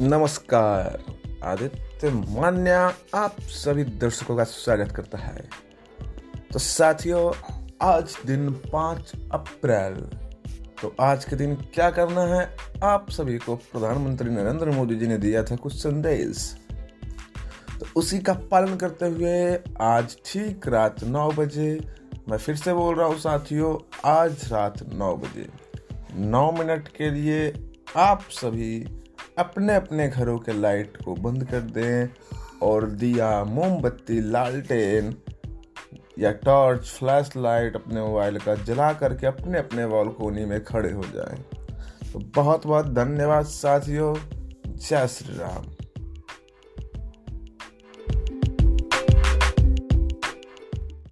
नमस्कार। आदित्य मान्या, आप सभी दर्शकों का स्वागत करता है। तो साथियों, आज दिन पाँच अप्रैल। तो आज के दिन क्या करना है? आप सभी को प्रधानमंत्री नरेंद्र मोदी जी ने दिया था कुछ संदेश। तो उसी का पालन करते हुए आज ठीक रात नौ बजे, मैं फिर से बोल रहा हूँ साथियों, आज रात नौ बजे। नौ मिनट के लिए आप सभी अपने अपने घरों के लाइट को बंद कर दें और दिया मोमबत्ती, लालटेन या टॉर्च फ्लैश लाइट अपने मोबाइल का जला करके अपने अपने बालकोनी में खड़े हो जाएँ। तो बहुत बहुत धन्यवाद साथियों। जय श्री राम।